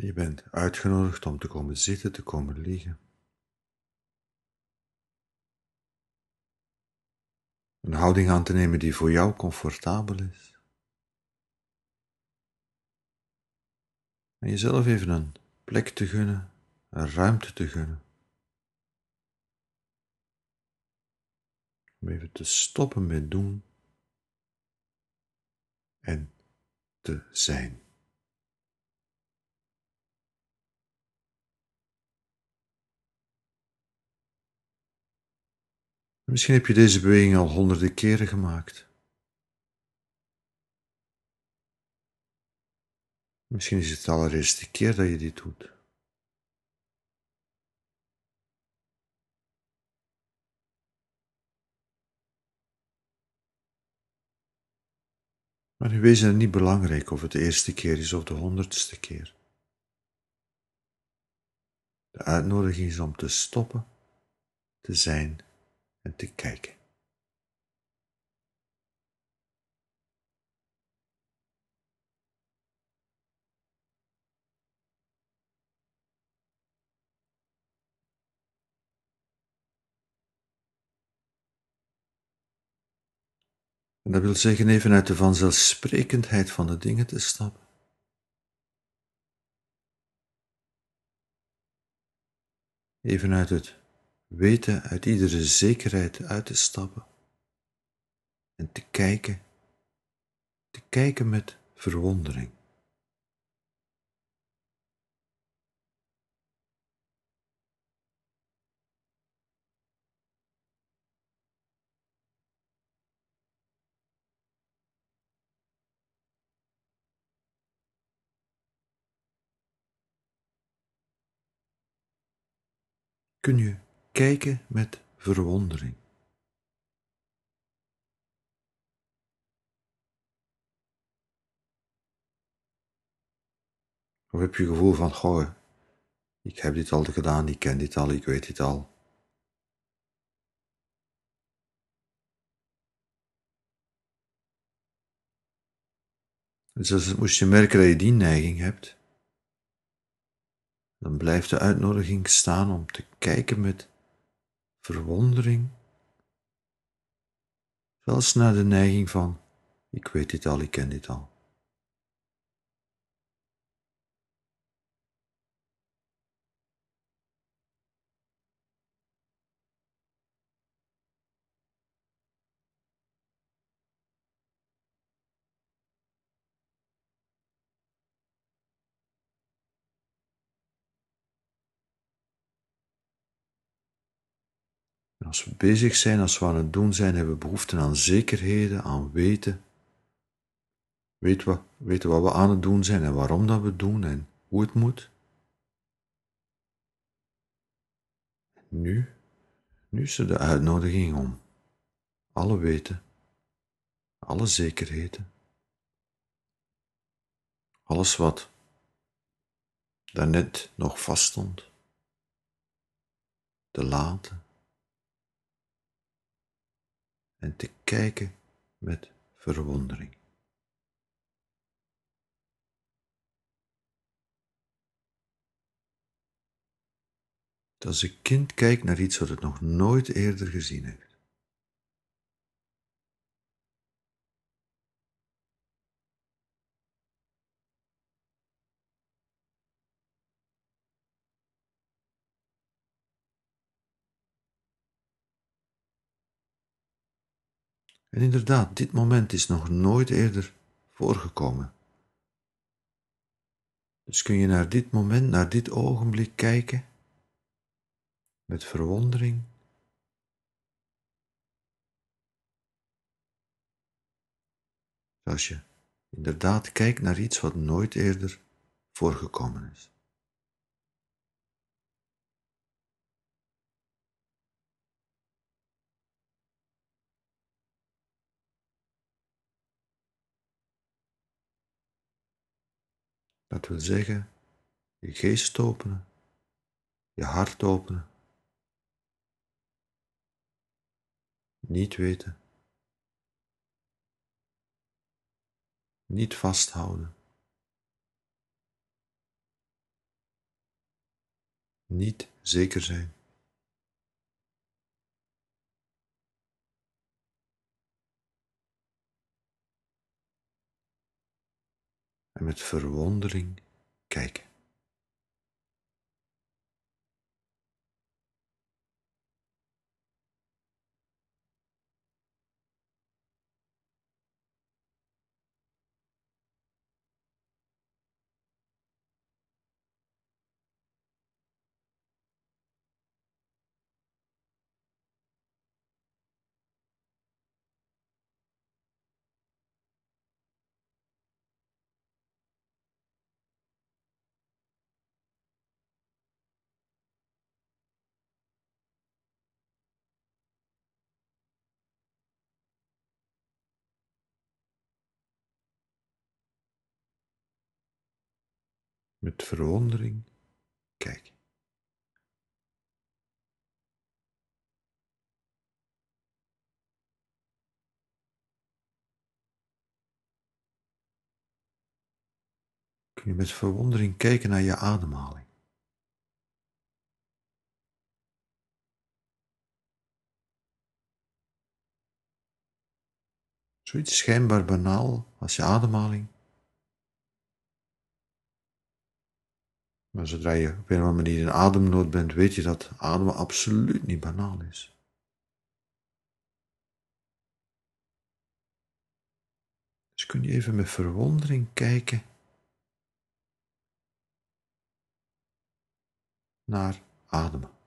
Je bent uitgenodigd om te komen zitten, te komen liggen. Een houding aan te nemen die voor jou comfortabel is. En jezelf even een plek te gunnen, een ruimte te gunnen. Om even te stoppen met doen en te zijn. Misschien heb je deze beweging al honderden keren gemaakt. Misschien is het de allereerste keer dat je dit doet. Maar in wezen het niet belangrijk of het de eerste keer is of de honderdste keer. De uitnodiging is om te stoppen, te zijn te kijken. En dat wil zeggen even uit de vanzelfsprekendheid van de dingen te stappen. Even uit het weten, uit iedere zekerheid uit te stappen en te kijken, te kijken met verwondering. kun je kijken met verwondering. Of heb je gevoel van, goh, ik heb dit al gedaan, ik ken dit al, ik weet dit al. Dus moest je merken dat je die neiging hebt, dan blijft de uitnodiging staan om te kijken met verwondering, zelfs naar de neiging van ik weet dit al, ik ken dit al. Als we bezig zijn, als we aan het doen zijn, hebben we behoefte aan zekerheden, aan weten. Weten we, weten wat we aan het doen zijn en waarom dat we doen en hoe het moet. Nu, nu is er de uitnodiging om alle weten, alle zekerheden, alles wat daarnet nog vaststond, te laten en te kijken met verwondering. Als een kind kijkt naar iets wat het nog nooit eerder gezien heeft. En inderdaad, dit moment is nog nooit eerder voorgekomen. Dus kun je naar dit moment, naar dit ogenblik kijken met verwondering. Als je inderdaad kijkt naar iets wat nooit eerder voorgekomen is. Dat wil zeggen, je geest openen, je hart openen. Niet weten. Niet vasthouden. Niet zeker zijn. En met verwondering kijken. Met verwondering kijken. Kun je met verwondering kijken naar je ademhaling. Zoiets schijnbaar banaal als je ademhaling Maar zodra je op een of andere manier in ademnood bent, weet je dat ademen absoluut niet banaal is. Dus kun je even met verwondering kijken naar ademen.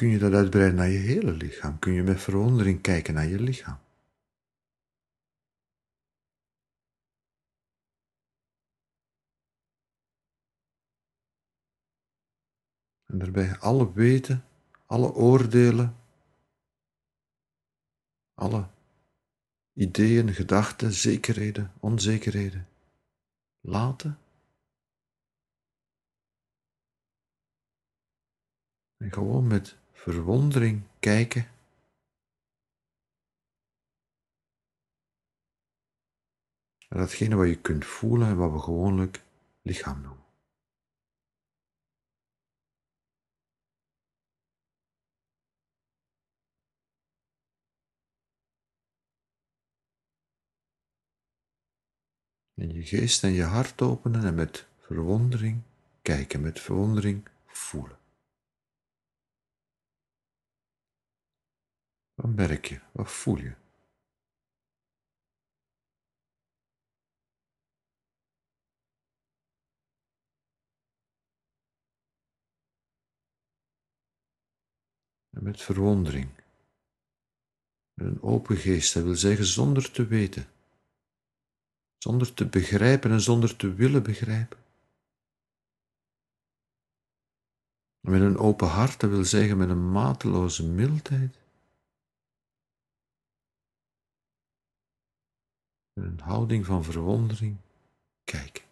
Kun je dat uitbreiden naar je hele lichaam? Kun je met verwondering kijken naar je lichaam? En daarbij alle weten, alle oordelen, alle ideeën, gedachten, zekerheden, onzekerheden laten. En gewoon met verwondering kijken. Naar datgene wat je kunt voelen en wat we gewoonlijk lichaam noemen. En je geest en je hart openen en met verwondering kijken, met verwondering voelen. Wat merk je? Wat voel je? En met verwondering, met een open geest, dat wil zeggen zonder te weten, zonder te begrijpen en zonder te willen begrijpen. met een open hart, dat wil zeggen met een mateloze mildheid. Een houding van verwondering kijken.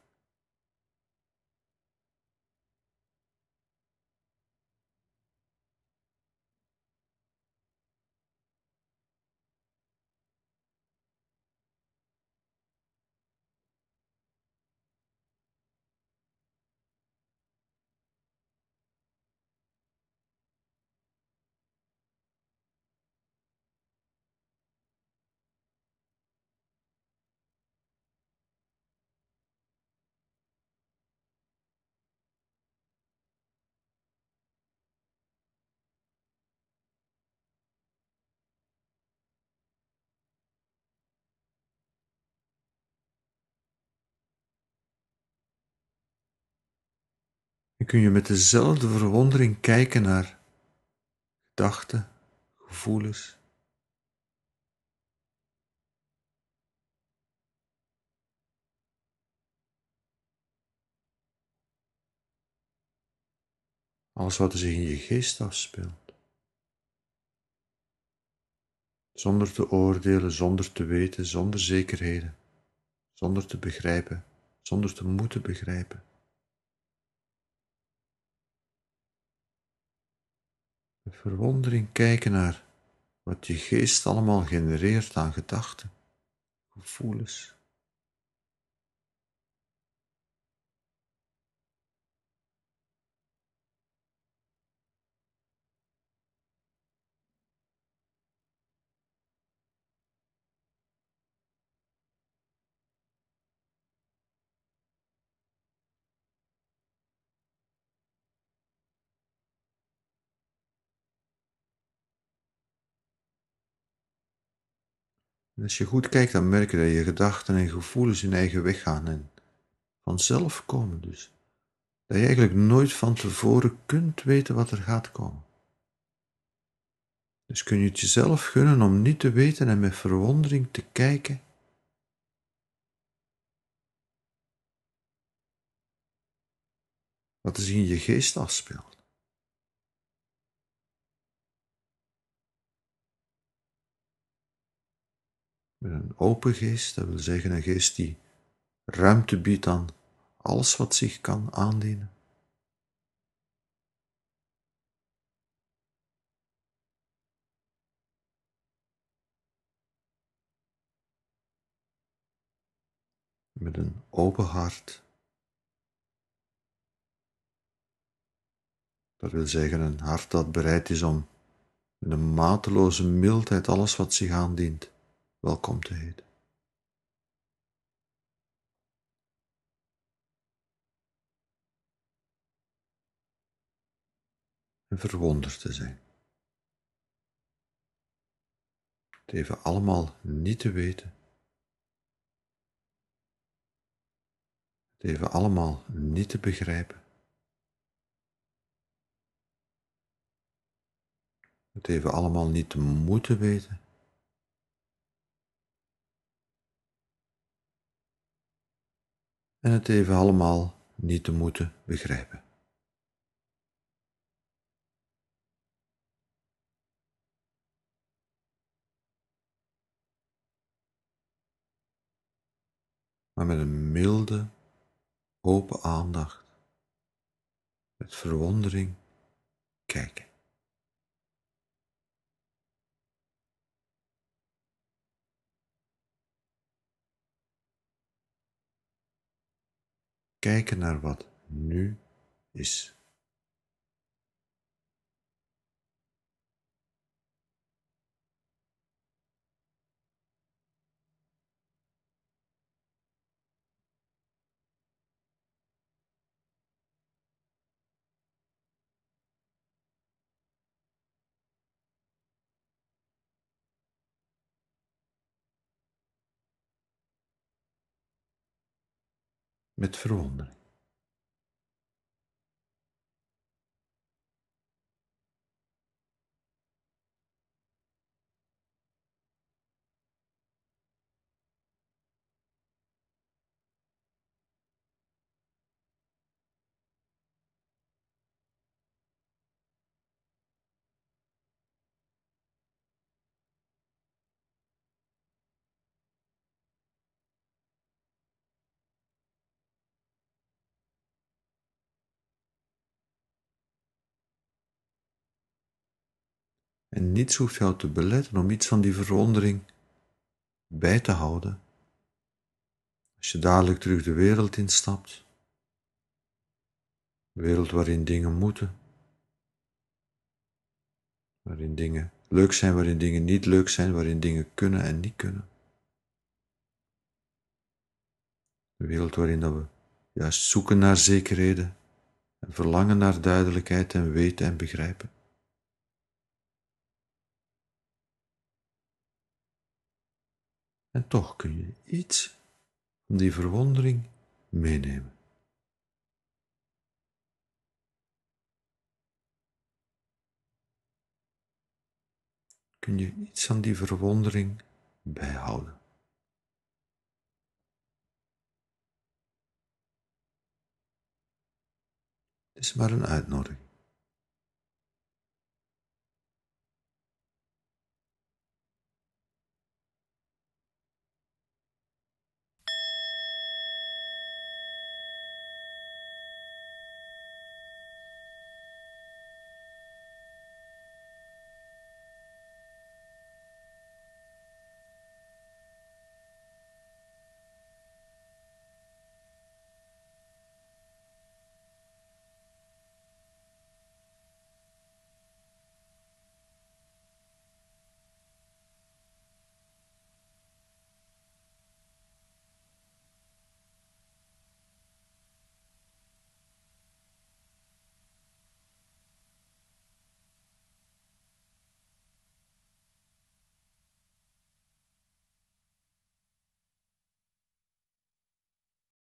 En kun je met dezelfde verwondering kijken naar gedachten, gevoelens. Alles wat er zich in je geest afspeelt. Zonder te oordelen, zonder te weten, zonder zekerheden, zonder te begrijpen, zonder te moeten begrijpen. Met verwondering kijken naar wat je geest allemaal genereert aan gedachten, gevoelens. En als je goed kijkt, dan merk je dat je gedachten en gevoelens hun eigen weg gaan en vanzelf komen dus. Dat je eigenlijk nooit van tevoren kunt weten wat er gaat komen. Dus kun je het jezelf gunnen om niet te weten en met verwondering te kijken wat er in je geest afspeelt. Met een open geest, dat wil zeggen een geest die ruimte biedt aan alles wat zich kan aandienen. Met een open hart. Dat wil zeggen een hart dat bereid is om met een mateloze mildheid alles wat zich aandient welkom te heten. En verwonderd te zijn. Het even allemaal niet te weten. Het even allemaal niet te begrijpen. Het even allemaal niet te moeten weten. En het even allemaal niet te moeten begrijpen. Maar met een milde, open aandacht, met verwondering kijken. Kijken naar wat nu is. Met verwondering. En niets hoeft jou te beletten om iets van die verwondering bij te houden. Als je dadelijk terug de wereld instapt, een wereld waarin dingen moeten, waarin dingen leuk zijn, waarin dingen niet leuk zijn, waarin dingen kunnen en niet kunnen. Een wereld waarin dat we juist zoeken naar zekerheden en verlangen naar duidelijkheid en weten en begrijpen. En toch kun je iets van die verwondering meenemen. Kun je iets van die verwondering bijhouden. Het is maar een uitnodiging.